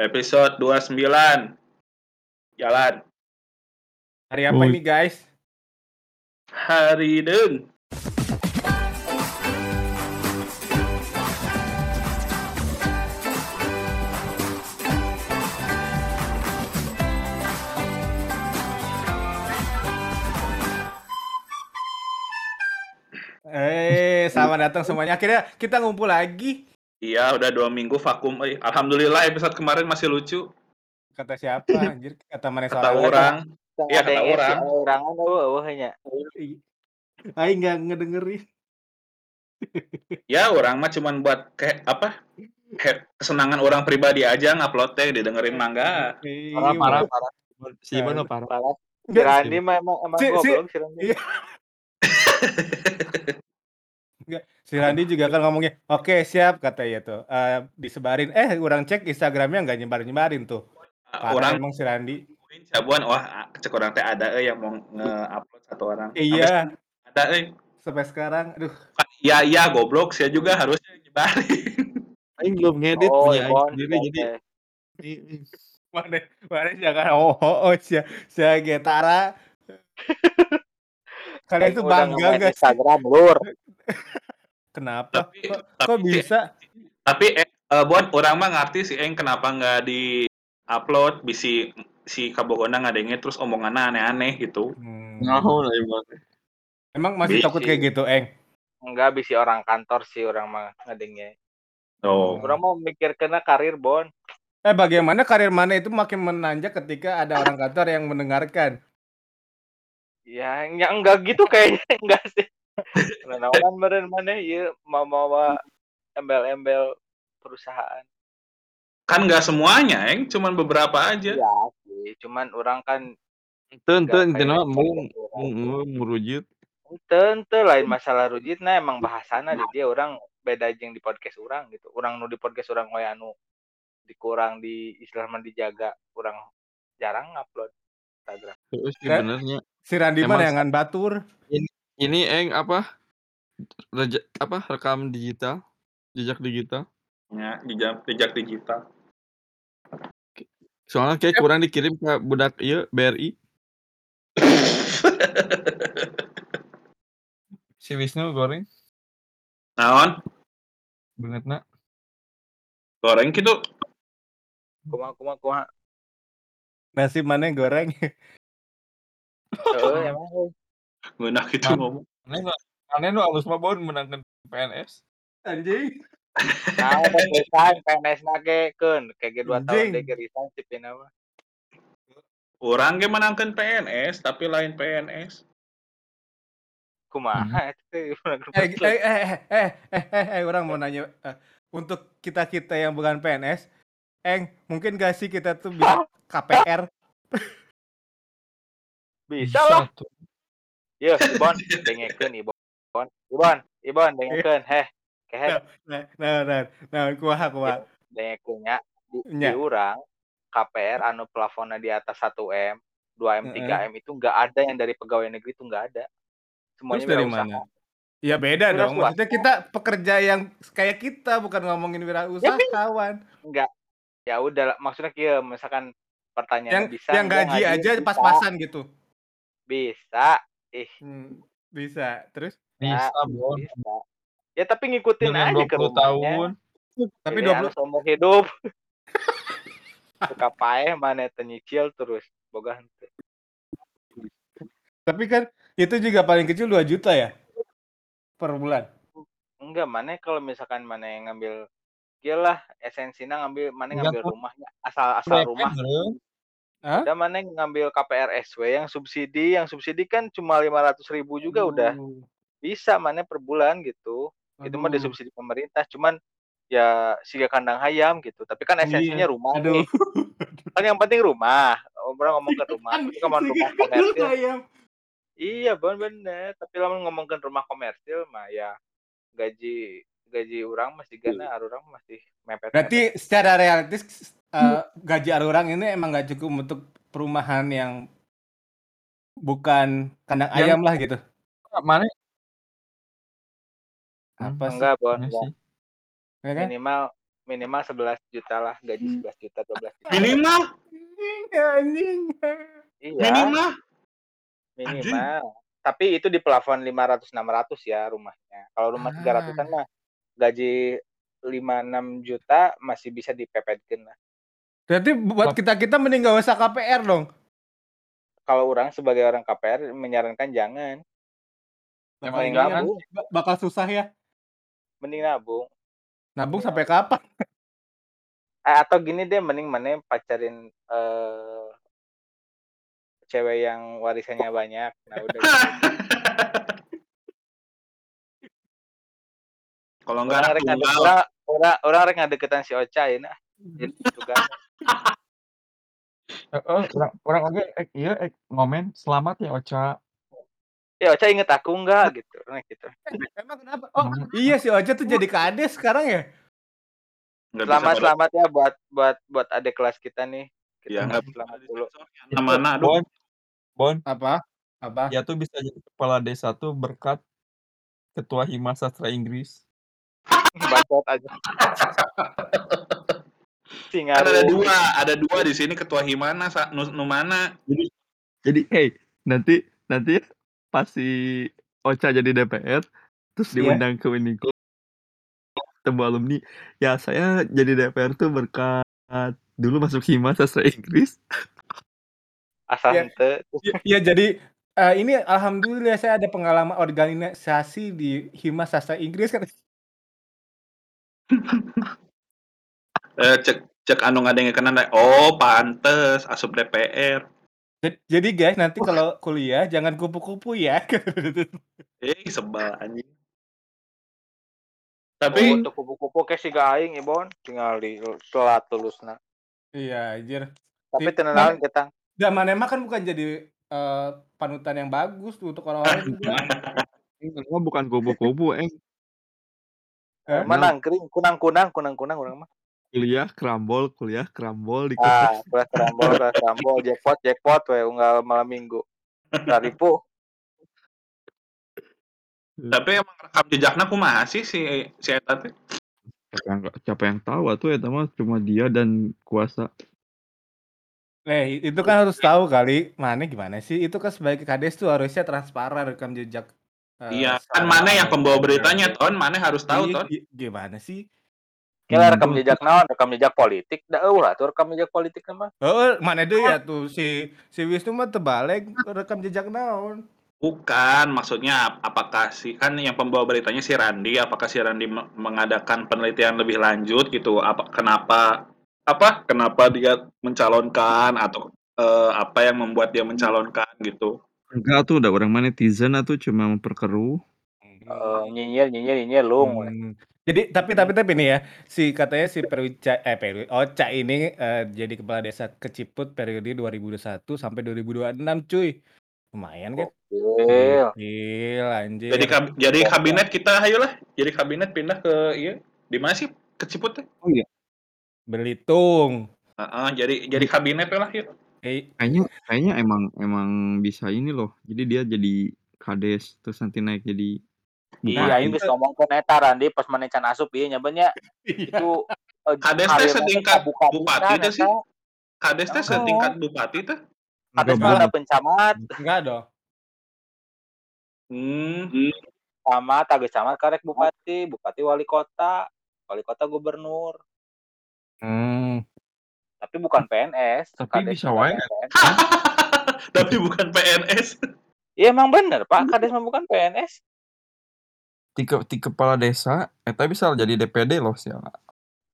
Episode 29. Jalan. Hari apa Uy. ini guys? Hari Deung. Eh, selamat datang semuanya. Akhirnya kita ngumpul lagi. Iya, udah dua minggu vakum. Eh, Alhamdulillah episode kemarin masih lucu. Kata siapa? Anjir, kata mana Kata orang. Iya, ada kata orang. esi orangan eueuh eueuh nya. Aing nggak ngedengerin. Ya, orang mah cuman buat kayak apa? Kesenangan orang pribadi aja ngupload teh didengerin mangga. Parah, parah, parah. Si mah parah. Parah. Si Nggak, Randi mah emang emang Si- si- goblok si. Iya. Si Randi juga kan ngomongnya, oke siap kata ya tuh. Eh, disebarin. Eh, orang cek Instagramnya nggak nyebar nyebarin tuh. Parah orang emang si Randi. cabuan wah cek orang teh ada eh yang mau nge-upload satu orang. Iya, Sampai ada eh. sampai sekarang. Aduh, Ya iya goblok saya juga harusnya nyebarin. Aing belum ngedit Oh, punya Aing Ibon. sendiri jadi Oke. mana mana jangan oh oh, oh si si Getara. Kalian itu Udah bangga gak? Instagram lur. Kenapa? Tapi- kok, tapi- kok bisa? Tapi eh, eh, buat orang mah ngerti sih Eng kenapa nggak di upload bisi si Kabogona ngadengnya terus omongannya aneh-aneh gitu. Hmm. Ngaho lah Iban. Emang masih Bisi. takut kayak gitu, Eng? Enggak bisi orang kantor sih orang mah ngadengnya. Oh. Orang mau mikir kena karir Bon. Eh, bagaimana karir mana itu makin menanjak ketika ada orang kantor yang mendengarkan? Ya, ya enggak gitu kayaknya enggak sih. Naon meureun mana ieu mau mawa embel-embel perusahaan. Kan nggak semuanya, Eng, cuman beberapa aja. Iya sih, cuman orang kan Ente ente nggak ente kayak nama mau merujut. Ente lain masalah rujitna emang bahasana di dia orang beda jeung di podcast orang gitu. Orang nu di podcast orang we anu dikurang di istilah mah dijaga, orang jarang upload Instagram. Terus sih benernya. Si Randi mana yang ngan batur? Ini Eng apa? Reja, apa rekam digital, jejak digital. Ya, jejak, jejak digital. Soalnya kayak kurang dikirim ke budak iya BRI. Si Wisnu goreng Naon? banget nak. Goreng gitu. Kumaha kumaha kumaha. Nasi mana yang goreng? Heeh, emang euy. Ngeunah gitu Nah. ngomong. Aneh nu aneh nu alus mah bon menangkan PNS. Anjing. Nah, resign PNS na ge keun, kayak ge 2 tahun deh ge resign si Pina mah. Orang ge menangkan PNS, tapi lain PNS. Kumaha eta teh Eh, eh, eh, eh, eh, eh, eh, eh, orang mau nanya. eh, untuk kita-kita yang bukan PNS, Eng, mungkin gak sih kita tuh bisa KPR? Bisa lah. Yeuh, Ibon, dengekeun Ibon. Ibon, Ibon dengekeun. Heh, kehe Nah, nah, nah, nah, kumaha, kumaha. dengekeun nya. Di, di Nya. urang KPR anu plafonnya di atas 1M, 2M, Heeh. 3M itu enggak ada yang dari pegawai negeri itu enggak ada. Semuanya Terus dari wirausaha. mana? Ya beda Wira dong. Maksudnya swasta. kita pekerja yang kayak kita bukan ngomongin wirausahawan. Enggak. Ya udah, maksudnya kieu misalkan yang pertanyaannya bisa yang gaji aja pas-pasan gitu. Bisa. Ih, Hmm, bisa. Terus Bisa Bisa. bon. bisa. Ya tapi ngikutin Dengan aja ke 20 rumahnya. tahun. tapi Ini 20 anu seumur hidup. Suka paeh mana teu nyicil terus boga henteu. tapi kan itu juga paling kecil 2 juta ya per bulan. Enggak, mana kalau misalkan mana yang ngambil lah esensinya ngambil mana ngambil rumahnya asal asal rumah. Hah? Udah mana yang ngambil KPR SW yang subsidi, yang subsidi kan cuma 500 ribu juga udah Aduh. bisa mana per bulan gitu. Itu mah Aduh. disubsidi pemerintah, cuman ya siga kandang ayam gitu. Tapi kan esensinya rumah Iya. Aduh. nih. Kan yang penting rumah. Orang ngomong ke rumah, tapi kalau rumah komersil. Iya, bon bener. Tapi lamun ngomongin rumah komersil mah ya gaji gaji orang masih gana, orang masih mepet. Berarti secara realistis eh, gaji orang ini emang gak cukup untuk perumahan yang bukan kandang Yang- ayam lah gitu. Mana? Apa sih? enggak, bon. Mana enggak. sih? Ya kan? Minimal minimal 11 juta lah gaji 11 juta 12 juta Minimal, Anjing. iya minimal. minimal tapi itu di plafon 500 600 ya rumahnya kalau rumah Ah. 300 an mah gaji 5 6 juta masih bisa dipepetkan lah Berarti buat kita-kita mending gak usah KPR dong. kalau orang sebagai orang KPR menyarankan jangan Emang mending jangan. nabung Bakal susah ya. mending nabung Nabung sampai kapan? eh, atau gini deh mending mana pacarin eh cewek yang warisannya banyak nah udah gitu. Kalau enggak orang rek orang orang orang rek ngadeketan si Ocha ini ah. Gitu kan. Eh, eh, orang orang oge eh, iya eh, ngomen selamat ya Ocha. Ya Ocha inget aku enggak gitu. Nah, gitu. Emang kenapa? Oh, iya si Ocha tuh jadi kades sekarang ya? Nggak bisa Selamat balik. selamat ya buat buat buat adik kelas kita nih. Kita Ya, nggak kasih selamat dulu. Mana? Aduh. Bon, Bon, Apa? Apa? dia tuh bisa jadi kepala desa tuh berkat ketua Hima Sastra Inggris. Bacot aja. Kan Singaru. ada dua, ada dua di sini ketua Himana, Sa- Nu, Nu mana? Jadi, hey, nanti nanti pas si Ocha jadi DPR terus Iya. diundang ke Uniqlo ketemu alumni. Ya saya jadi DPR tuh berkat dulu masuk Hima Sastra Inggris. Asal Ya. Iya jadi eh, ini alhamdulillah saya ada pengalaman organisasi di Hima Sastra Inggris kan. Eh, cek cek anu ngadenge kena oh pantes asup DPR Jadi, guys nanti kalau kuliah jangan kupu-kupu ya. eh sebal anjing Oh, tapi untuk kupu-kupu ke si gaing Ibon tinggal di telat lulusna. iya anjir. Tapi Di- tenan kita. Dan Manema kan bukan jadi eh, panutan yang bagus tuh untuk orang-orang juga. Oh, bukan kubu-kubu, eh? Mana angkring kunang-kunang kunang-kunang urang mah. Kuliah kerambol, kuliah kerambol di Ah, kelas rambol, kelas rambol, jackpot, jackpot, we unggal malam minggu. Raripu, tapi emang rekam jejaknya kumaha sih si si eta teh siapa yang siapa yang tahu tuh ya mah cuma dia dan kuasa Eh, itu kan harus tahu kali mana gimana sih? Itu kan sebagai kades tuh harusnya transparan rekam jejak. eh, iya kan mana yang pembawa beritanya ton mana harus tahu Iya, ton gi- Gimana sih? Kira Hmm, rekam tuh. jejak naon, rekam jejak politik. Da eueuh lah tuh rekam jejak politik mah. Oh, mana deh ya tuh si si Wisnu mah terbalik rekam jejak naon. bukan maksudnya apakah si kan yang pembawa beritanya si Randi apakah si Randi me- mengadakan penelitian lebih lanjut gitu apa kenapa apa kenapa dia mencalonkan atau eh, apa yang membuat dia mencalonkan gitu enggak tuh udah orang mana netizen atau cuma memperkeruh Eh, nyinyir, nyinyir, nyinyir lung. we. Hmm. Jadi tapi tapi tapi nih ya si katanya si Perwica eh Perwi Oca ini eh, jadi kepala desa Keciput periode 2021 sampai 2026 cuy. Lumayan kan? Gokil. Anjir. jadi kab- jadi kabinet kita ayolah jadi kabinet pindah ke iya di mana sih keciput teh Belitung. Heeh, jadi jadi kabinet lah ya Eh, kayaknya kayaknya emang emang bisa ini loh jadi dia jadi kades terus nanti naik jadi Iya, Nah, ini itu- geus ngomongkeun eta Randi pas mana can asup ieu nya nya iya. itu eh, Kades teh setingkat bupati teh sih. kades teh setingkat bupati teh Kades mah pencamat, Enggak dong. hmm. camat, agak camat karek bupati, bupati wali kota, wali kota gubernur. hmm. Tapi bukan PNS. Tapi Kades bisa wae. Tapi bukan PNS Iya emang bener Pak, Kades mah bukan PNS. Tiga tiga kepala desa eta bisa jadi DPD loh sih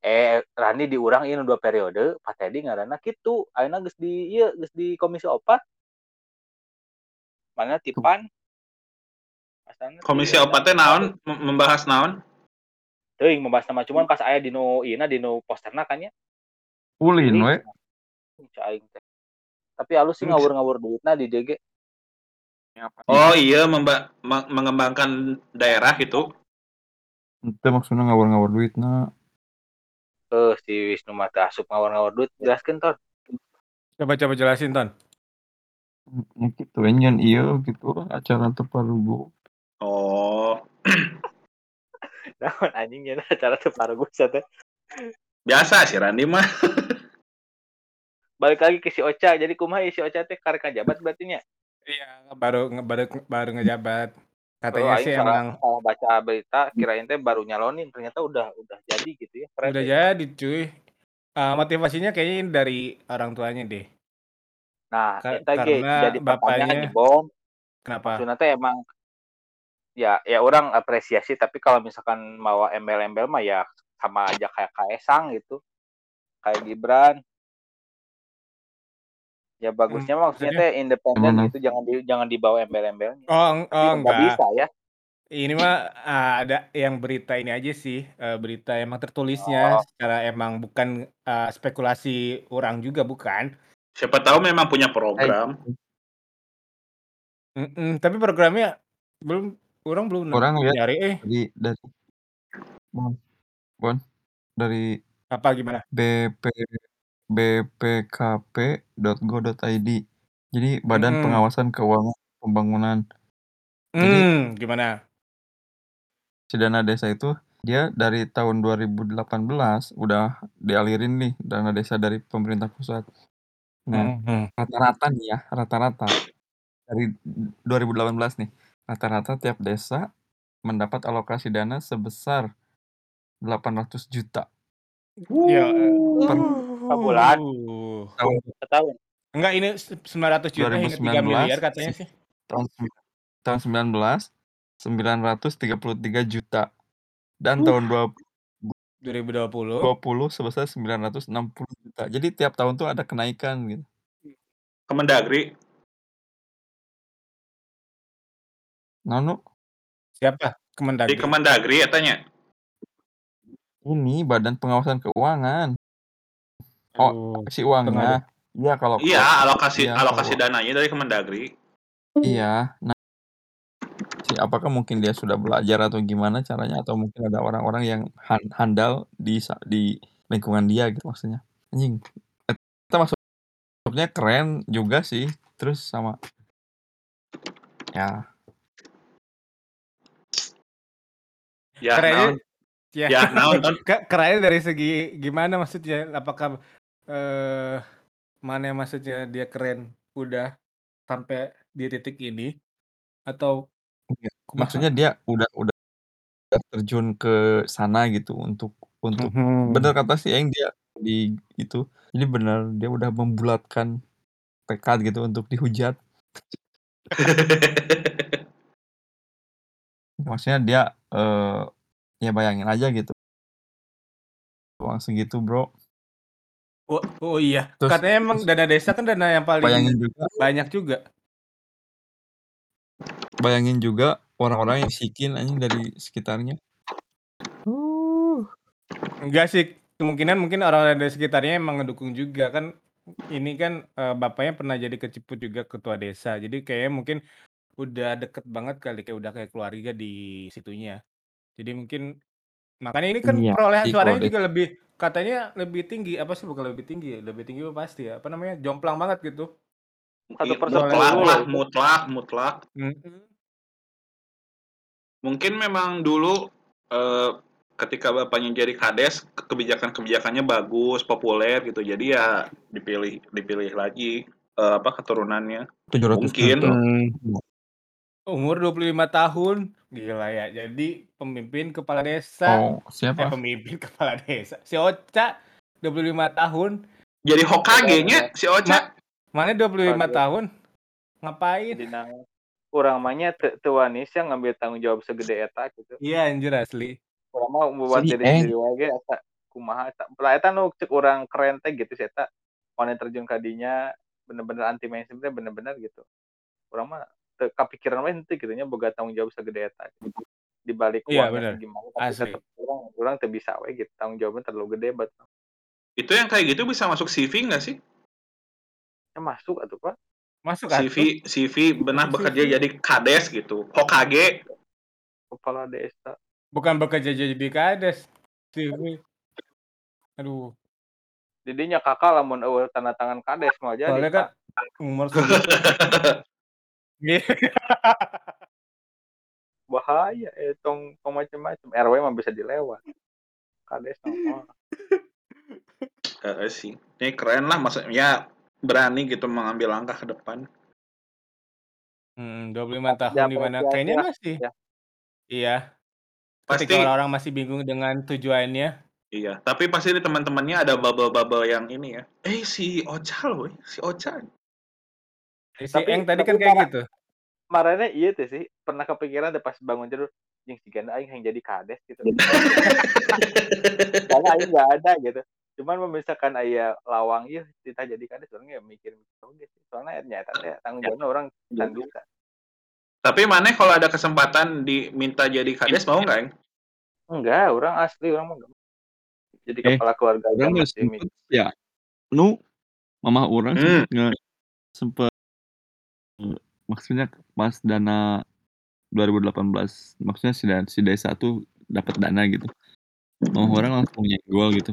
Eh, Rani diurang ini dua periode, Pak Teddy ngaranna kitu. Ayeuna geus di ieu geus di komisi opat. Mana tipan? Komisi di- opat teh naon mem- membahas naon Teuing membahas nama cuman pas aya dino ieu di no posterna kan ya. ulin we Cek aing teh. Tapi halus sih ngawur-ngawur duitna di DG. Oh iya memba- meng- mengembangkan daerah gitu itu maksudnya ngawur-ngawur duit nah Eh si Wisnu mah teh asup ngawur-ngawur duit. Jelaskeun Ton. Coba coba jelasin Ton. gitu enyan iya gitu acara terparugu oh Naon anjing ya acara teu paragus teh. Biasa si Randi mah. Balik lagi ke si Ocha. Jadi kumaha ieu si Ocha teh karek ngajabat berarti nya? Iya, baru nge baru baru ngejabat. Katanya aing sih salah emang salah baca berita, kirain teh baru nyalonin, ternyata udah udah jadi gitu ya. Keren udah deh. jadi cuy. Eh, motivasinya kayaknya dari orang tuanya deh. Nah, Ka eta ge karena jadi pertanyaan bapaknya nih, Bom. kenapa? Maksudna teh emang ya ya orang apresiasi tapi kalau misalkan mau embel-embel mah ya sama aja kayak Kaesang gitu. Kayak Gibran. Ya bagusnya mah maksudnya teh independen gitu, jangan di jangan dibawa embel-embelnya. Oh, Tapi oh nggak enggak. bisa ya. Ini mah, eee, ada yang berita ini aja sih, eee, berita emang tertulisnya Oh. secara emang bukan, eee, spekulasi orang juga bukan. Siapa tahu memang punya program. Mhm, tapi programnya belum orang belum Orang lihat nyari eh. dari dari Bon Bon, dari Apa gimana? BP bpkp.go.id. Jadi Badan Mhm. Pengawasan Keuangan Pembangunan. Jadi Mmm, gimana? si dana desa itu dia dari tahun 2018 udah dialirin nih dana desa dari pemerintah pusat. Nah, Mhm. rata-rata nih ya, rata-rata dari 2018 nih, rata-rata tiap desa mendapat alokasi dana sebesar 800 juta. Ya, eee, Per Per bulan? uh. tahun. Setahun? Enggak ini se 900 juta hingga 3.000.000.000 2019 katanya sih. tahun tahun 19 933 juta dan Uh. tahun dua bu 2020? 20 sebesar 960 juta. Jadi tiap tahun tuh ada kenaikan gitu. Kemendagri. Naon nu? Siapa? Di Kemendagri? Kemendagri eta nya? Ini Badan Pengawasan Keuangan. Oh, Aduh, si tengah deh. uangnya. Iya kalau Iya, alokasi iya alokasi kalau dananya dari Kemendagri. Iya. Nah, si apakah mungkin dia sudah belajar atau gimana caranya atau mungkin ada orang-orang yang han handal di sa di lingkungan dia gitu maksudnya. Anjing, eta maksudnya keren juga sih, terus sama ya. Ya, Kerennya naon? ya Ya, naon, Ton? ke kerennya dari segi gimana maksudnya? Apakah, eee, mana maksudnya dia keren udah sampai di titik ini atau Iya, maksudnya dia udah udah terjun ke sana gitu untuk untuk bener Mhm. kata si Aing dia di itu, jadi bener dia udah membulatkan tekad gitu untuk dihujat. Maksudnya dia, eee, ya bayangin aja gitu. Uang segitu, Bro. Oh oh iya, Terus katanya emang terus dana desa kan dana yang paling bayangin juga banyak juga. bayangin juga orang-orang yang miskin anjing dari sekitarnya. Uh. Enggak sih, kemungkinan mungkin orang-orang dari sekitarnya emang ngedukung juga kan ini kan, eee, bapaknya pernah jadi keciput juga ketua desa. Jadi kayaknya mungkin udah deket banget kali, kayak udah kayak keluarga di situnya. Jadi mungkin makanya ini kan Iya perolehan suaranya juga lebih katanya lebih tinggi, apa sih bukan lebih tinggi ya, lebih tinggi mah pasti ya, apa namanya, jomplang banget gitu. I 1% Perolehan mutlak lah, mutlak mutlak. Mhm. Mungkin memang dulu, eee, ketika bapaknya jadi kades, ke kebijakan-kebijakannya bagus, populer gitu, jadi ya dipilih dipilih lagi, eee, apa, keturunannya. 700 Mungkin. juta. Mmm. Umur 25 tahun, gila ya, jadi pemimpin kepala desa Oh, eh, siapa? pemimpin kepala desa, si Ocha 25 tahun. Jadi Hokage Keren nya ya. si Ma Ocha. mana 25 Hokage. tahun, ngapain? Dina urang mah nya teu teu wani sia ngambil tanggung jawab segede eta gitu. Iya anjir asli. Urang mah buat Si diri Eng sendiri wae ge eta kumaha eta. Lah eta nu cek urang keren teh gitu si eta, wani terjun ka dinya bener-bener anti mainstream teh bener-bener gitu. Urang mah teu kapikiran we henteu kitu nya boga tanggung jawab segede eta gitu. Di balik Iya uangnya bener, segimana tapi asli. tetep urang urang teu bisa we gitu, tanggung jawabnya terlalu gede buat Itu yang kayak gitu bisa masuk CV nggak sih? Ya masuk atuh, Pak. Masuk atuh. CV CV benar Masuk bekerja CV. jadi kades gitu, Hokage. Kepala desa. Bukan bekerja jadi kades, CV. Aduh. Didinya kakak lamun eueuh tanda tangan kades mau jadi, Soalnya kan Pak. umur. Iya. Bahaya eh tong tong macem-macem, RW mah bisa dilewat. Kades moal. Heeh sih. Ini keren lah maksudnya berani gitu mengambil langkah ke depan. Mhm, 25 tahun di mana kayaknya masih ya. iya. Ketika Pasti orang-orang masih bingung dengan tujuannya. Iya, tapi pasti di teman-temannya ada bubble-bubble yang ini ya, "Eh, si Ocha loh, si Ocha." Si Tapi Eng tadi tapi kan kayak gitu. marahnya iya tuh sih, pernah kepikiran deh pas bangun tidur, "Jeung sigana aing hayang jadi kades," gitu. Soalnya aing nggak ada gitu. Cuman kalau misalkan aya lawang ieu kita jadi kades urang ya mikir oge sih. Soalnya nyata teh tanggung jawabna urang can bisa. Tapi maneh kalau ada kesempatan diminta jadi kades mau nggak, Eng? Enggak, urang asli urang mah jadi Eh, kepala keluarga masih sempet ya, nu mamah urang Hmm. sempet eee, maksudnya pas dana 2018, maksudnya si da si desa tuh dapat dana gitu. Mamah urang langsung nyenggol gitu.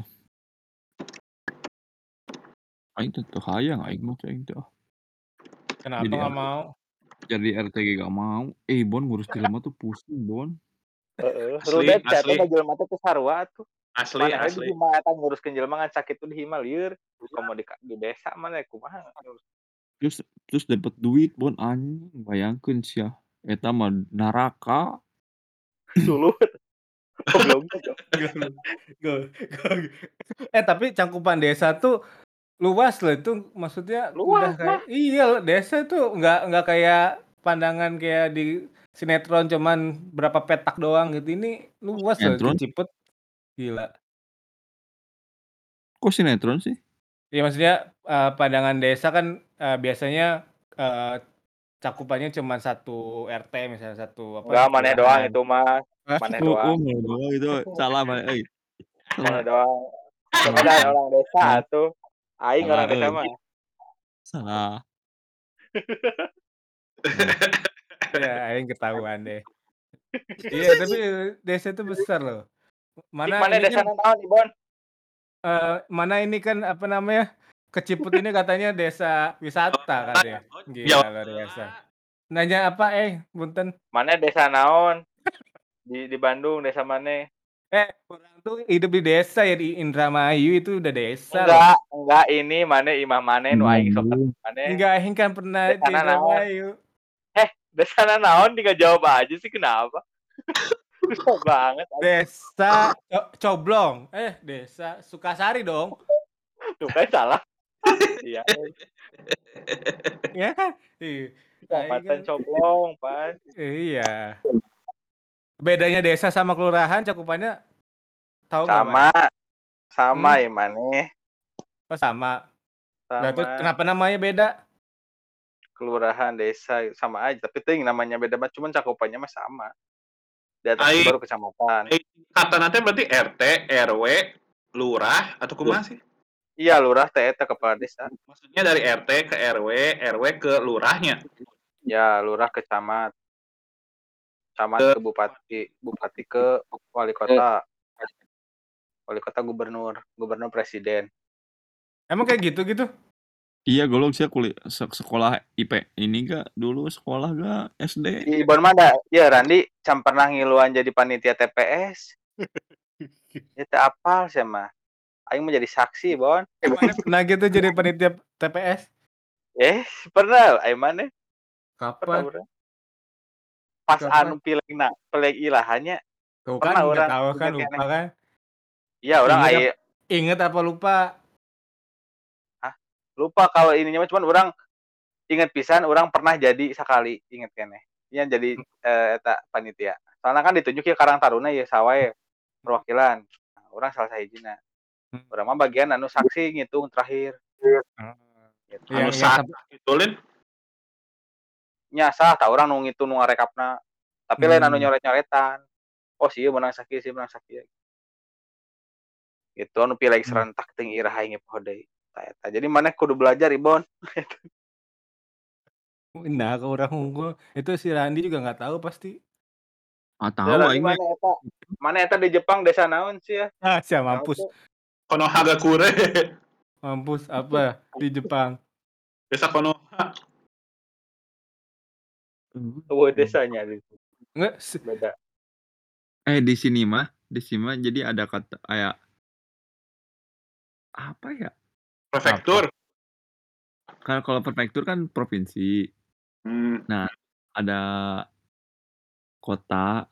Aing teh teu hayang aing mah aing teh ah. Kenapa Jadi nggak RT mau? jadi RT ge nggak mau. Eh, Bon ngurus jelema tuh pusing, Bon. Heeh, Asli rudet nya teh asli. da jelema teh teu sarua atuh. Asli di asli. hima eta nguruskeun jelema ngan sakit tuh di hima lieur. Komo di ka di desa maneh kumaha ngurus Terus terus dapat duit, Bon, anjing bayangkeun sia, eta mah go go eh, tapi Cangkupan Desa tuh luas loh itu maksudnya udah Luas kayak lah. iya, desa tuh nggak nggak kayak pandangan kayak di sinetron cuman berapa petak doang gitu. Ini luas loh Sinetron? Ciciput. Gila. Kok sinetron sih? Iya maksudnya, eee, pandangan desa kan, eee, biasanya, eee, cakupannya cuman 1 RT misalnya, 1 apa, Enggak, maneh doang kelurahan. itu mah. Hah? Maneh Oh oh, doang. doang itu salah euy. Maneh Salah doang. salah orang desa atuh. Aing orang desa mah. Salah. Ya, aing ketahuan deh. Iya, tapi desa itu besar loh. Mana maneh ini kan desana naon, Ibon? eee, mana ini kan apa namanya, Keciput ini katanya desa wisata katanya. Gila luar biasa. Nanya apa, eh, punten? Maneh desa naon? Di di Bandung desa maneh? Eh, orang tuh hidup di desa ya, di Indramayu itu udah desa loh. Enggak, enggak ini maneh imah maneh nu aing sok Bandung. maneh. Enggak, aing kan pernah di naon? Indramayu. Eh, desana naon tinggal jawab aja sih kenapa? Susah banget. Desa Co Coblong. Eh, desa Sukasari dong. Tuh kan salah. Iya. Iya kan? Kecamatan kan Coblong, Pan. Iya. Bedanya desa sama kelurahan cakupannya tahu nggak, Sama. Mas? Sama Hmm? ya maneh. Oh, sama. Sama. kenapa namanya beda? Kelurahan, desa sama aja, tapi teuing namanya beda mah cuman cakupannya mah sama. Di itu baru kecamatan. tingkatan teh berarti RT, RW, lurah atau kumaha sih? Iya, lurah teh eta kepala desa. Maksudnya dari RT ke RW, RW ke lurahnya? Ya, lurah ke camat. Camat Ke ke bupati, bupati ke wali kota. Wali kota gubernur, gubernur presiden. Emang kayak gitu gitu? Iya, golong sia kuli se sekolah IP ini gak dulu sekolah gak SD. Di Ibon mah da, ya Randi can pernah ngiluan jadi panitia TPS. Ya teu apal sia mah. Aing mah jadi saksi, Bon. Mana pernah gitu jadi panitia TPS? Eh, pernah aing. Pernah Kapan? Pas Kapan? anu pilegna, pileg ilahannya Tuh kan pernah urang tahu kan, lupa kan? Iya, ap aya inget apa lupa? Hah? Lupa kalau ininya mah cuman urang inget pisan urang pernah jadi sakali, inget keneh. Iya jadi eh, eta panitia. Soalnya kan ditunjuk ya Karang Taruna ya sawae perwakilan. Nah, urang salah sahijina. Hmm. Urang mah bagian anu saksi ngitung terakhir. Heeh. Gitu. Anu Yang yang sah sampai gitulin? Nya sah tah urang nu ngitung nu ngarekapna. Tapi lain anu hmm. nyoret-nyoretan. Oh sih menang sakieu sih menang sakieu. Gitu anu pileg Hmm. serentak teuing iraha inge poho deui. Tah eta. Jadi maneh kudu belajar Ibon. Nah, ke orang unggul. Itu si Randi juga nggak tahu pasti. Ah, tahu aing mana eta? Mana eta di Jepang desa naon sih ya? Ah, sia Naon mampus. Tuh? Konohagakure. Mampus apa di Jepang. Desa Konoha. Eueuh desanya. Enggak Beda. Eh, di sini mah di sini mah jadi ada kata kayak Apa ya? Prefektur? Kan kalau prefektur kan provinsi. Mmm. Nah, ada kota.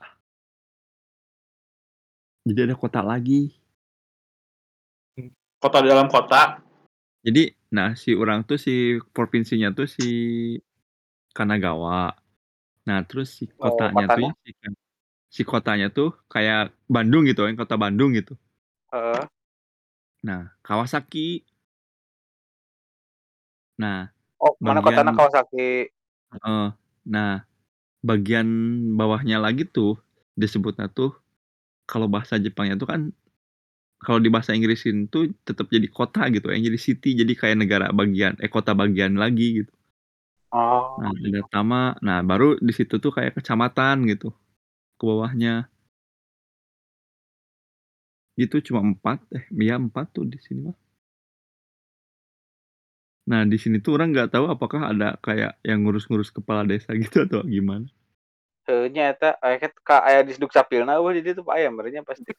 Jadi ada kota lagi. Kota dalam kota? Jadi, nah si urang tuh si provinsinya tuh si Kanagawa. Nah, terus si Oh, kotanya tuh kotanya? si si kotanya tuh kayak Bandung gitu kan, kota Bandung gitu. Heeh. Nah, Kawasaki. Nah, Oh, mana kotana bagian Kawasaki? heeh. Nah, bagian bawahnya lagi tuh disebutnya tuh kalau bahasa Jepangnya tuh kan kalau di bahasa Inggrisin tuh tetap jadi kota gitu yang jadi city, jadi kayak negara bagian eh, kota bagian lagi gitu. Oh. Nah, ada tama, nah baru di situ tuh kayak kecamatan gitu, ke bawahnya. Itu cuma 4, eh, iya 4 tuh di sini mah. Nah, di sini tuh orang nggak tahu apakah ada kayak yang ngurus-ngurus kepala desa gitu atau gimana. Heuh, nya eta aya ket ka aya di Dukcapilna eueuh di ditu aya meureun nya pasti.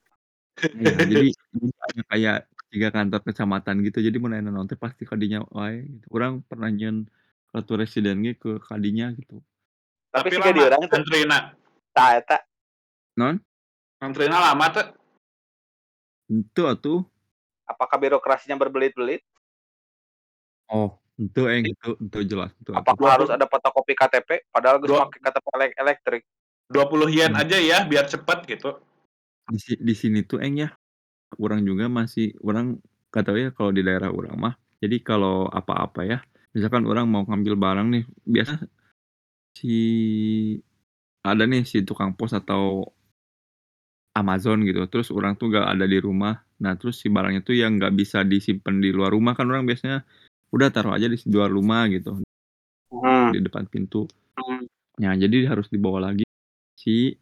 Iya, jadi ada kayak 3 kantor kecamatan gitu, jadi mun aya naon teh pasti ka dinya wae gitu. Urang pernah nyieun ratu residen ge ke kadinya gitu. Tapi Tapi siga di lama urang teh antrina? tah eta. Naon? Antrina lama teu? Henteu atuh. Apakah birokrasinya berbelit-belit? Oh, henteu Eng, henteu henteu jelas henteu atuh. Apakah harus ada fotokopi KTP padahal geus Dua make KTP elek elektrik? 20 yen Hmm. aja ya biar cepet gitu. Di si di sini tuh Eng ya, urang juga masih urang nggak tahu ya kalau di daerah urang mah. Jadi kalau apa-apa ya, misalkan urang mau ngambil barang nih, biasa si ada nih si tukang pos atau Amazon gitu, terus urang tuh nggak ada di rumah. Nah, terus si barangnya tuh yang nggak bisa disimpen di luar rumah kan urang biasanya udah taruh aja di luar rumah gitu. Hmm. Di depan pintu. Nah, jadi harus dibawa lagi si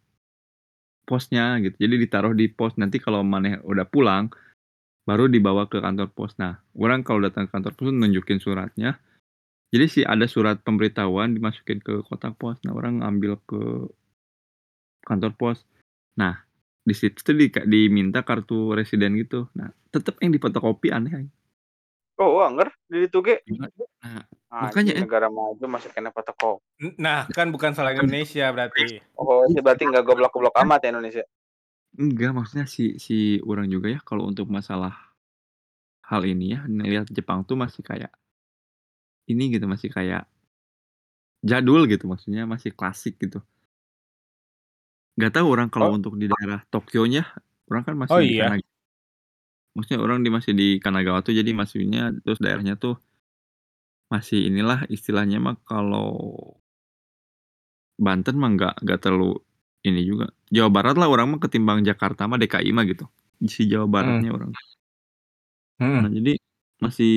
posnya gitu. Jadi ditaruh di pos, nanti kalau maneh udah pulang, baru dibawa ke kantor pos. Nah, urang kalau datang ke kantor pos nunjukin suratnya. Jadi sih ada surat pemberitahuan dimasukin ke kotak pos. Nah, orang ambil ke kantor pos. Nah, di situ tuh di diminta kartu residen gitu. Nah, tetep yang difotokopi aneh. Oh, angger di ditu ge. Nah, Anjing makanya Eng. negara maju masih kena fotokopi. Nah, kan bukan salah Indonesia berarti. Oh, berarti nggak goblok-goblok amat ya Indonesia. Enggak, maksudnya si si urang juga ya kalau untuk masalah hal ini ya, ngelihat Jepang tuh masih kayak ini gitu, masih kayak jadul gitu, maksudnya masih klasik gitu. Nggak tahu orang kalau Oh. untuk di daerah Tokyonya, orang kan masih Oh, di iya? Kanag maksudnya orang di masih di Kanagawa tuh jadi maksudnya terus daerahnya tuh masih inilah istilahnya mah kalau Banten mah nggak nggak terlalu ini juga. Jawa Barat lah orang mah ketimbang Jakarta mah DKI mah gitu. Si Jawa Hmm. Baratnya orang. Mhm. Nah, jadi masih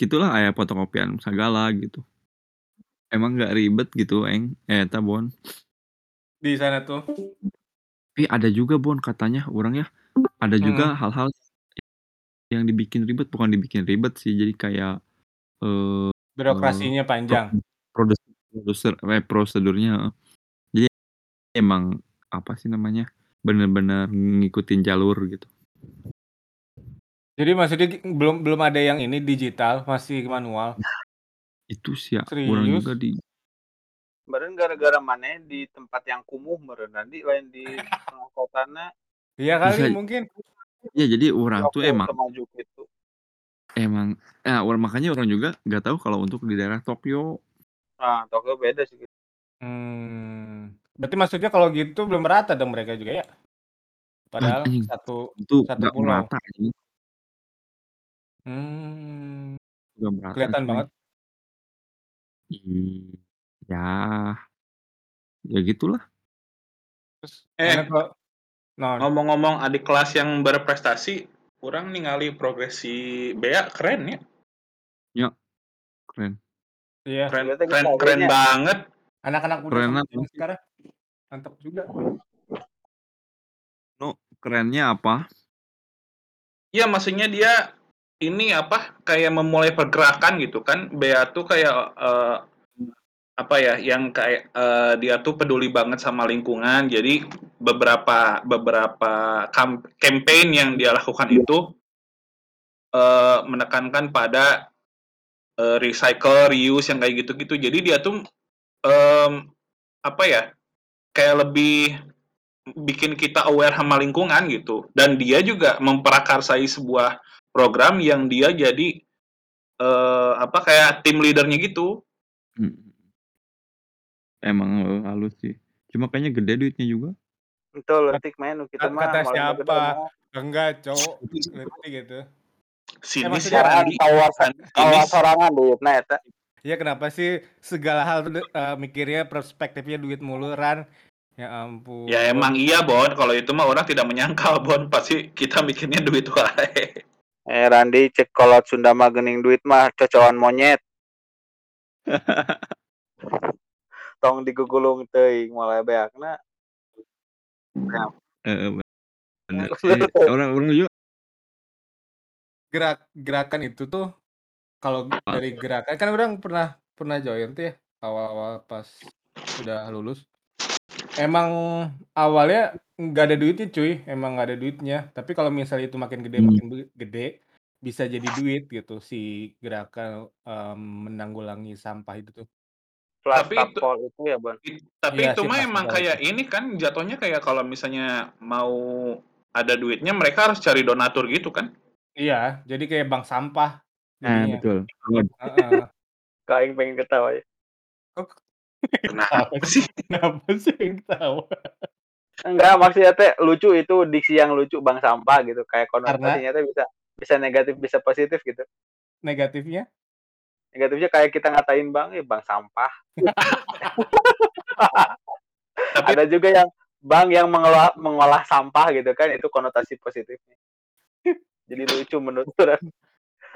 gitulah aya fotokopian sagala gitu. Emang nggak ribet gitu Eng, eh eta Bon. Di sana tuh? Tapi ada juga Bon katanya urang ya, ada juga Mhm. hal-hal yang dibikin ribet, bukan dibikin ribet sih, jadi kayak, eee, Birokrasinya panjang? produs produser eh, prosedurnya heeh. Jadi emang apa sih namanya, bener-bener ngikutin jalur gitu. Jadi maksudnya gi belum belum ada yang ini digital, masih manual? Nah, itu sih ya, urang Serius? juga di Meureun gara-gara maneh di tempat yang kumuh meureun, nanti lain di tengah kotana Iya kali Bisa mungkin. Iya, jadi urang tuh emang teu maju kitu. Emang nah, makanya orang juga nggak tahu kalau untuk di daerah Tokyo. Nah, Tokyo beda sih. Mmm, berarti maksudnya kalau gitu belum merata dong mereka juga ya? Ah, Padahal anjing, satu itu satu pulau. merata. Mmm. Nggak merata Kelihatan banget. Ih, ya ya gitulah. Terus Eh. kalau naon? Ngomong-ngomong adik kelas yang berprestasi, urang ningali progres si Bea keren ya. Ya, keren. Iya. Keren keren keren banget. Anak-anak muda zaman apa? sekarang mantap juga. No, kerennya apa? Iya, maksudnya dia ini apa, kayak memulai pergerakan gitu kan. Bea tuh kayak, eee, apa ya, yang kayak, eee, dia tuh peduli banget sama lingkungan. Jadi beberapa beberapa kam campaign yang dia lakukan itu eee, menekankan pada, eee, recycle, reuse yang kayak gitu-gitu. Jadi dia tuh, mmm, apa ya, kayak lebih bikin kita aware sama lingkungan gitu. Dan dia juga memprakarsai sebuah program yang dia jadi, eee, apa, kayak tim leader-nya gitu. Mhm. Emang, heeh, halus sih. Cuma kayaknya gede duitnya juga. Betul, Kat leutik main nu kitu kat mah kata gede siapa? mah. Enggak, Cok, leutik gitu. Eh, Sini si maksudnya Sorangan Randi kawa Randi ini kawa s sorangan duitna eta. Ya kenapa sih segala hal tuh, eee, mikirnya perspektifnya duit mulu, Ran? Ya Ya emang ampun. iya, Bon, kalau itu mah orang tidak menyangkal, Bon, pasti kita mikirnya duit wae. Eh, Randi cek kolot Sunda mah geuning duit mah cocokan monyet. Tong digugulung teuing moal beakna. Nah. Bener. Eh, teh. orang-orang juga Gerak gerakan itu tuh kalau dari gerakan kan orang pernah pernah join tuh ya, awal-awal pas udah lulus. Emang awalnya nggak ada duitnya cuy, emang nggak ada duitnya. Tapi kalau misalnya itu makin gede Mmm. makin gede, bisa jadi duit gitu si gerakan, mmm, menanggulangi sampah itu tuh. Tapi itu itu ya, Bon? it tapi Iya itu mah emang kayak itu. ini kan jatuhnya kayak kalau misalnya mau ada duitnya mereka harus cari donatur gitu kan? Iya, jadi kayak bank sampah Nah, jadinya. betul. Banget. Heeh. Kok aing pengen ketawa ya. Kok Kenapa kenapa sih? kenapa sih pengen ketawa? Enggak, maksudnya teh lucu itu diksi yang lucu bank sampah gitu, kayak konotasinya teh bisa bisa negatif, bisa positif gitu. Negatifnya? Negatifnya kayak kita ngatain bank, "Eh, bank sampah." Tapi Ada juga yang bank yang mengelola mengolah sampah gitu kan, itu konotasi positifnya. Jadi lucu menurut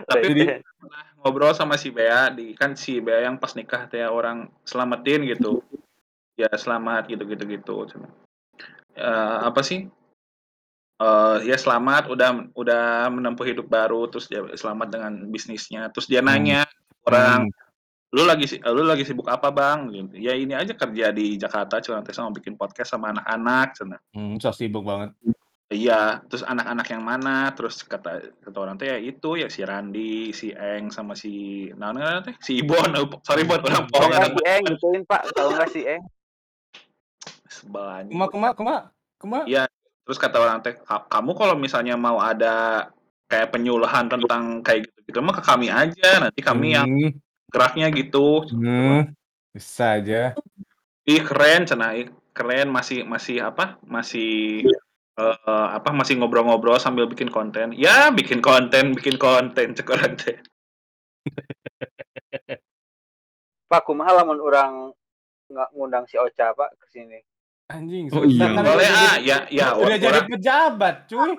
tapi Jadi pernah ngobrol sama si Bea di kan si Bea yang pas nikah teh orang selamatin gitu. Ya selamat gitu gitu gitu. Eee, apa sih eee, ya selamat udah udah menempuh hidup baru, terus dia selamat dengan bisnisnya. Terus dia Mmm. nanya orang, Mmm. "Lu lagi si lu lagi sibuk apa, Bang?" Gitu. "Ya ini aja kerja di Jakarta cenah teh sama bikin podcast sama anak-anak," cenah. Mmm, sok sibuk banget. Iya, terus anak-anak yang mana? Terus kata kata orang teh, "Ya itu, ya si Randi, si Eng, sama si naon ngaranna teh? Si Ibon." Sorry Bon, urang Kalau poho enggak ngaran si Eng gituin, Pak, kalau enggak si Eng. Sebel anjing. Kumaha kumaha kumaha kumaha? Iya, terus kata orang teh, "Ka kamu kalau misalnya mau ada kayak penyuluhan tentang kayak gitu-gitu mah ke kami aja, nanti kami yang Mmm. geraknya gitu." Orang. Mmm, bisa aja. Ih keren cenah, ih keren masih masih apa, masih, eee, apa, masih ngobrol-ngobrol sambil bikin konten. Ya bikin konten bikin konten cek urang teh. Pak, kumaha lamun urang nga ngundang si Ocha, Pak, ke sini? Anjing Oh, iya. kan Boleh, ah, ya ya udah jadi orang pejabat, cuy.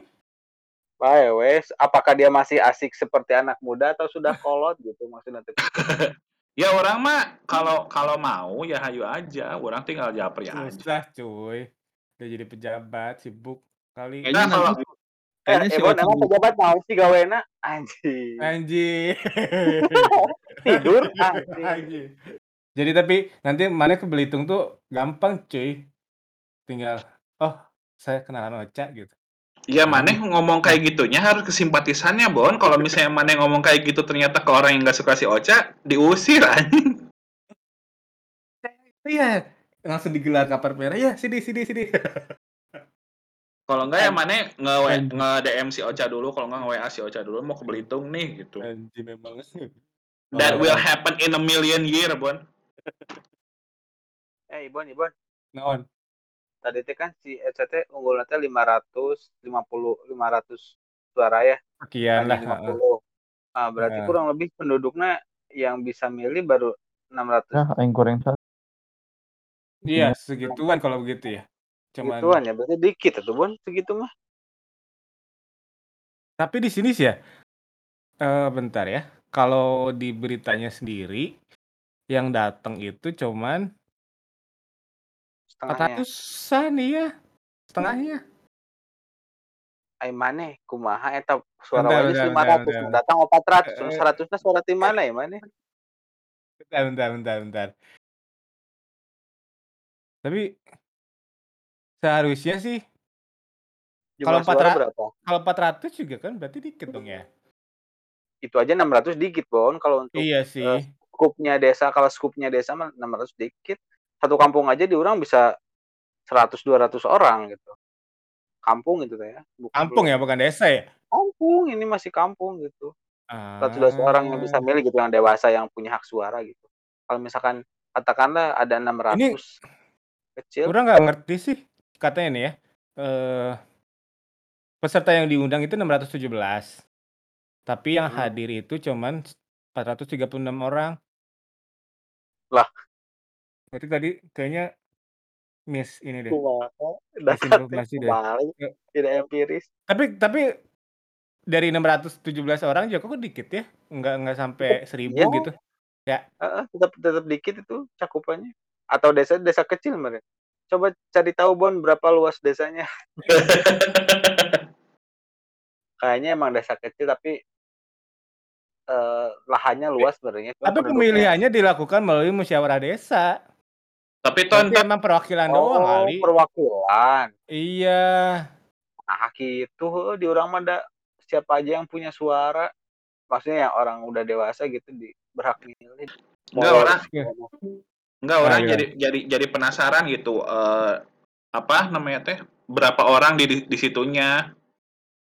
Bae wes, apakah dia masih asik seperti anak muda atau sudah kolot gitu kitu. Ya orang mah kalau kalau mau ya hayu aja, orang tinggal japri aja. Susah, cuy. Udah jadi pejabat, sibuk kali. Kayaknya Nah, kalau Eh, kayaknya si Ebon Ocha emang pejabat naon sih gawena? Anjing. Anjing. Tidur anjing. Anjing. Jadi tapi nanti mana ke Belitung tuh gampang, cuy. Tinggal, "Oh, saya kenalan Ocha," gitu. Ya maneh ngomong kayak gitunya harus ke simpatisannya, Bon. Kalau misalnya maneh ngomong kayak gitu ternyata ke orang yang nggak suka si Ocha, diusir anjing. Iya, langsung digelar kapar merah, "Ya, sini sini sini." Kalau enggak ya An maneh nge-W anjing. nge-DM si Ocha dulu, kalau enggak nge-WA si Ocha dulu, "Mau ke Belitung nih," gitu. Anjing memang. That will happen in a million year, Bon. Eh, Ibon, Ibon. naon? Tadi teh kan si unggulna teh 550 500 suara ya. Sekian lah, Banding heeh. 50. Ah, berarti kurang lebih penduduknya yang bisa milih baru 600. Nah, aing goreng sa Iya, Iya. segituan kalau begitu ya. Cuman Segituan ya, berarti dikit atuh, Bon, segitu mah. Tapi di sini sih ya, eee, bentar ya, kalau di beritanya sendiri, yang datang itu cuman Setengahnya. 400-an iya, setengahnya. Ai maneh kumaha eta suara wae geus bentar bentar 500 bentar nu bentar. datang 400 nu Eee 100 na suara ti mana ya maneh? Bentar bentar bentar bentar. Tapi seharusnya sih kalau Jumlah suara 400 berapa? kalau 400 juga kan berarti dikit dong ya? itu aja 600 dikit, Bon, kalau untuk, Iya sih. skupnya desa kalau skupnya desa mah 600 dikit. Satu kampung aja di urang bisa 100, 200 orang gitu. Kampung itu teh ya, bukan Kampung belum ya, bukan desa ya? kampung, ini masih kampung gitu. 100, 200 orang yang bisa Ah. milih gitu, yang dewasa yang punya hak suara gitu. Kalau misalkan katakanlah ada Ini 600 kecil Urang nggak ngerti sih, katanya nih ya, eee peserta yang diundang itu 617. Tapi yang Mhm. hadir itu cuman s 436 orang. Lah. Berarti tadi kayaknya miss ini deh, Kumaha, miss data teh informasi deh. E tidak empiris. Tapi tapi dari 617 orang juga kok dikit ya? Nggak nggak sampai 1000 Iya. gitu? Ya. Heeh, tetap tetap dikit itu cakupannya. Atau desa desa kecil meureun. Coba cari tahu, Bon, berapa luas desanya. Kayaknya emang desa kecil tapi eee, lahannya Tapi luas sebenarnya, tapi penduduknya pemilihannya dilakukan melalui musyawarah desa. Tapi Ton, Berarti Ton emang perwakilan doang Oh, kali. perwakilan. Iya. Nah, heuh, di urang mah da siapa aja yang punya suara, maksudnya yang orang udah dewasa gitu di berhak milih. Enggak, orang enggak, orang iya. jadi jadi jadi penasaran gitu, eee, apa namanya teh, berapa orang di di di situnya.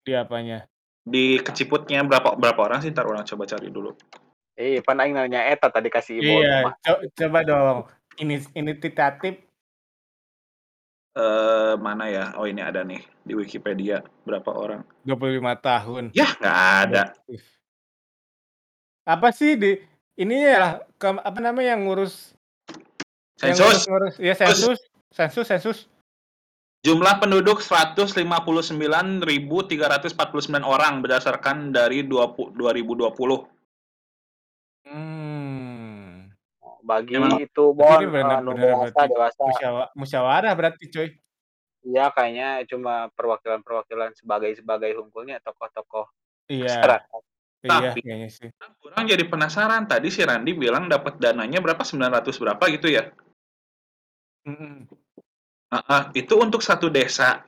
Di apanya? Di keciputnya berapa berapa orang sih? Entar urang coba cari dulu. Eh, pan aing nanya eta tadi kasih Ibon Iya, mah. co coba dong. Inis inititatif. Eee, mana ya? Oh, ini ada nih di Wikipedia, berapa orang. 25 tahun. Yah, nggak ada. Aktif. Apa sih di lah, ke apa namanya, yang ngurus yang Sensus. ngurus-ngurus ya Sensus. sensus sensus sensus. Jumlah penduduk 159.349 orang berdasarkan dari duapu 2020. Mmm. Bagi Emang itu, Bon, ini eee, bener nu bener dewasa berarti dewasa. musyawa musyawarah berarti, cuy. Iya, kayaknya cuma perwakilan-perwakilan sebagai-sebagai hungkulnya tokoh-tokoh Iya. masyarakat. Iya, Tapi kayaknya sih. urang jadi penasaran, tadi si Randi bilang dapat dananya berapa, 900 berapa gitu ya? Mhm. Heeh, itu untuk satu desa.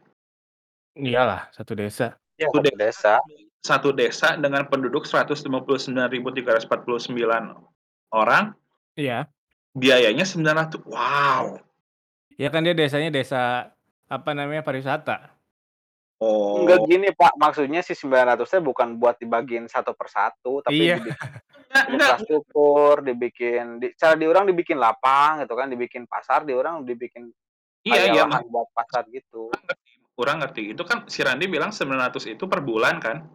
Iyalah, satu desa. Ya, Satu satu desa desa. satu desa dengan penduduk 159.349 orang, Iya. biayanya 900 wow. Ya kan dia desanya desa, apa namanya, pariwisata. Enggak Oh. gini, Pak, maksudnya si 900-nya bukan buat dibagiin satu per satu, tapi Iya. dibikin Enggak enggak. infrastruktur, dibikin di cara di urang dibikin lapang gitu kan, dibikin pasar, di urang dibikin Iya kayak iya, lahan Mas. buat pasar gitu. Urang ngerti. Itu kan si Randi bilang 900 itu per bulan kan?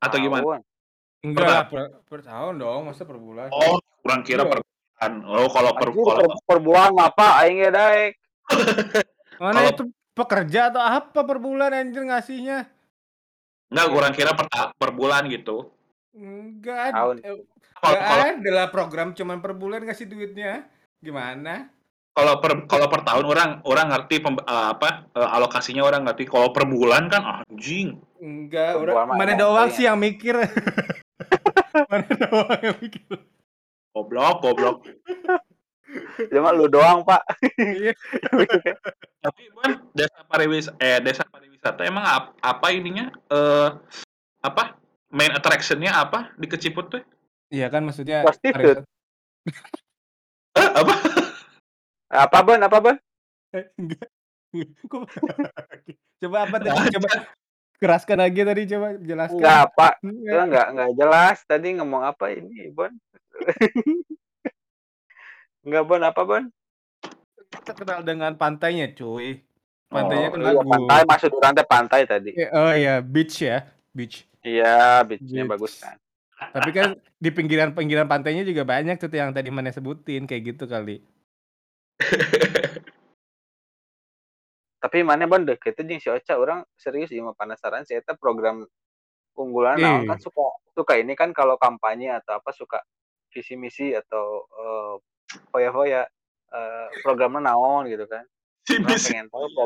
Atau gimana? Tahun. Enggak per per tahun dong, masa per bulan? Oh, urang kira per bulan. Oh, kalau per Anjir per per bulan mah, Pak, aing ge daek. Mana kalau itu pekerja atau apa per bulan anjir ngasihnya? enggak, urang kira per per bulan gitu. Enggak Tahun. eee, Kalau nggak kalau ada lah program cuman per bulan ngasih duitnya. Gimana? kalau per kalau per tahun orang orang ngerti pem eee, apa, eee, alokasinya orang ngerti. Kalau per bulan kan anjing. Enggak, Per ora bulan mah mana doang sih yang mikir. Mana doang yang mikir. Goblok goblok. Cuma lu doang, Pak. Iya. Tapi Bon, desa pariwis eh, desa pariwisata emang ap apa ininya, eee, apa, main attraction-nya apa di Keciput teh? Iya kan maksudnya Prostitut. pariwisata Hah, apa? Apa, Bon? Apa, Bon? Eh, coba apa tadi? Coba. Keraskan lagi tadi coba jelaskan. Enggak, Pak. Enggak. Itu enggak enggak jelas tadi ngomong apa ini, Bon? Enggak, Bon, apa, Bon? Terkenal dengan pantainya, cuy. Pantainya Oh, kan iya, bagus. pantai maksud urang teh pantai tadi. Iya, oh iya, beach ya, beach. Iya, beach-nya bagus Beach. kan. Tapi kan di pinggiran-pinggiran pantainya juga banyak tuh yang tadi Maneh sebutin, kayak gitu kali. Tapi mana Bon deket jeung si Ocha urang serius mah penasaran si eta program unggulan naon kan Ih. suka suka ini kan kalau kampanye atau apa suka visi misi atau eee, foya-foya eee, programnya naon gitu kan. Misi. pengen tahu pro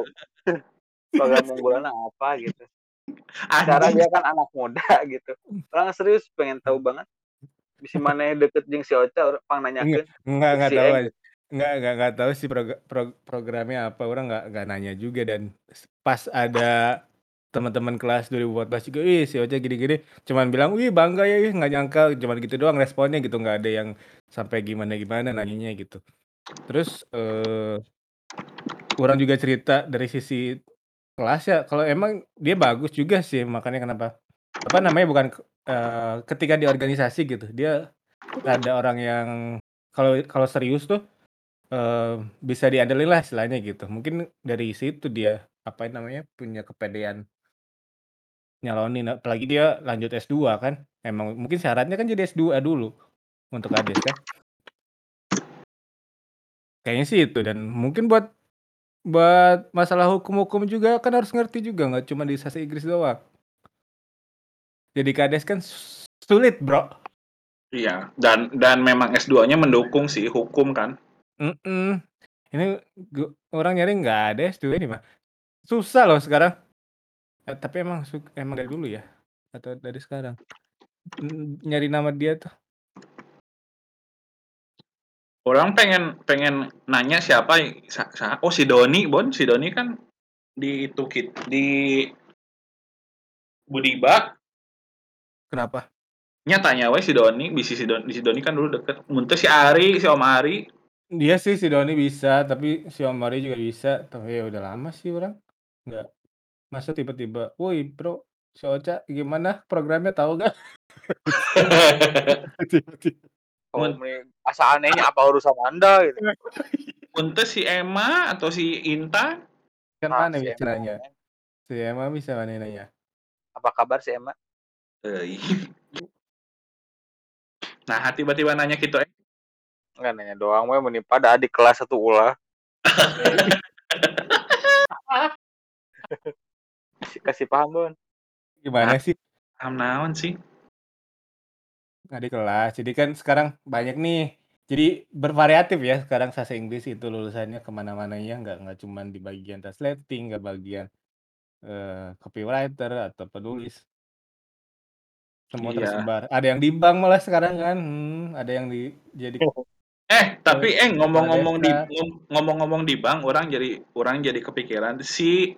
program unggulanna apa gitu. Anjing. dia kan anak muda gitu. Urang serius pengen tahu banget. Bisi maneh deket jeung si Ocha urang pang nanyakeun enggak ke enggak si tahu Enggak enggak enggak tahu sih proga pro programnya apa, orang enggak enggak nanya juga. Dan pas ada teman-teman kelas 2014 juga, "Wih si Ocha gini-gini," cuman bilang, "Wih bangga ya, ih nggak nyangka," cuman gitu doang responnya gitu, nggak ada yang sampai gimana-gimana nanyanya gitu. Terus, eee, orang juga cerita dari sisi kelas ya, kalau emang dia bagus juga sih, makanya kenapa apa namanya, bukan, eee, ketika di organisasi gitu, dia ada orang yang kalau kalau serius tuh, eee, bisa diandelin lah istilahnya gitu. Mungkin dari situ dia, apa namanya, punya kepedean nyalonin, apalagi dia lanjut S2 kan, emang mungkin syaratnya kan jadi S2 dulu untuk Kades kan. Kayaknya sih itu dan mungkin buat buat masalah hukum-hukum juga kan harus ngerti juga, nggak cuma di sastra Inggris doang. Jadi Kades kan sulit, Bro. Iya, dan dan memang S2-nya mendukung sih hukum kan. Mhm. Ini gu orang nyari nggak ada S2 ini mah. Susah loh sekarang. Eh, tapi emang suk emang dari dulu ya? Atau dari sekarang? Nyari nama dia tuh. Orang pengen pengen nanya siapa sa sa oh si Doni, Bon, si Doni kan di itu kit di Budiba. Kenapa? Nya tanya we si Doni, bisi si Doni si Doni kan dulu deket. Mun teu si Ari, si Om Ari. Dia sih si Doni bisa, tapi si Om Ari juga bisa, tapi ya udah lama sih orang nggak masa tiba-tiba, "Woi Bro, si Ocha gimana programnya tahu nggak?" Tiba-tiba. Oh, Mun me asa anehnya apa urusan Anda gitu. mun teu si Emma atau si Intan. Kan Ah, aneh si Emma. Si Emma bisa mana nanya. Apa kabar si Emma? Euy. Nah, tiba-tiba nanya gitu eh. Enggak nanya doang we meni pada adik kelas satu ulah. Kasih kasih paham, Bon. Gimana sih? Paham naon sih? Adik kelas. Jadi kan sekarang banyak nih. Jadi bervariatif ya sekarang sastra Inggris itu lulusannya ke mana-mananya, nggak nggak cuman di bagian translating, nggak bagian, eee, copywriter atau penulis. Semua Iya. tersebar. Ada yang di bank malah sekarang kan, hmm, ada yang di jadi Eh, tapi eh ngomong-ngomong di desa. ngom ngomong-ngomong di bank, orang jadi orang jadi kepikiran si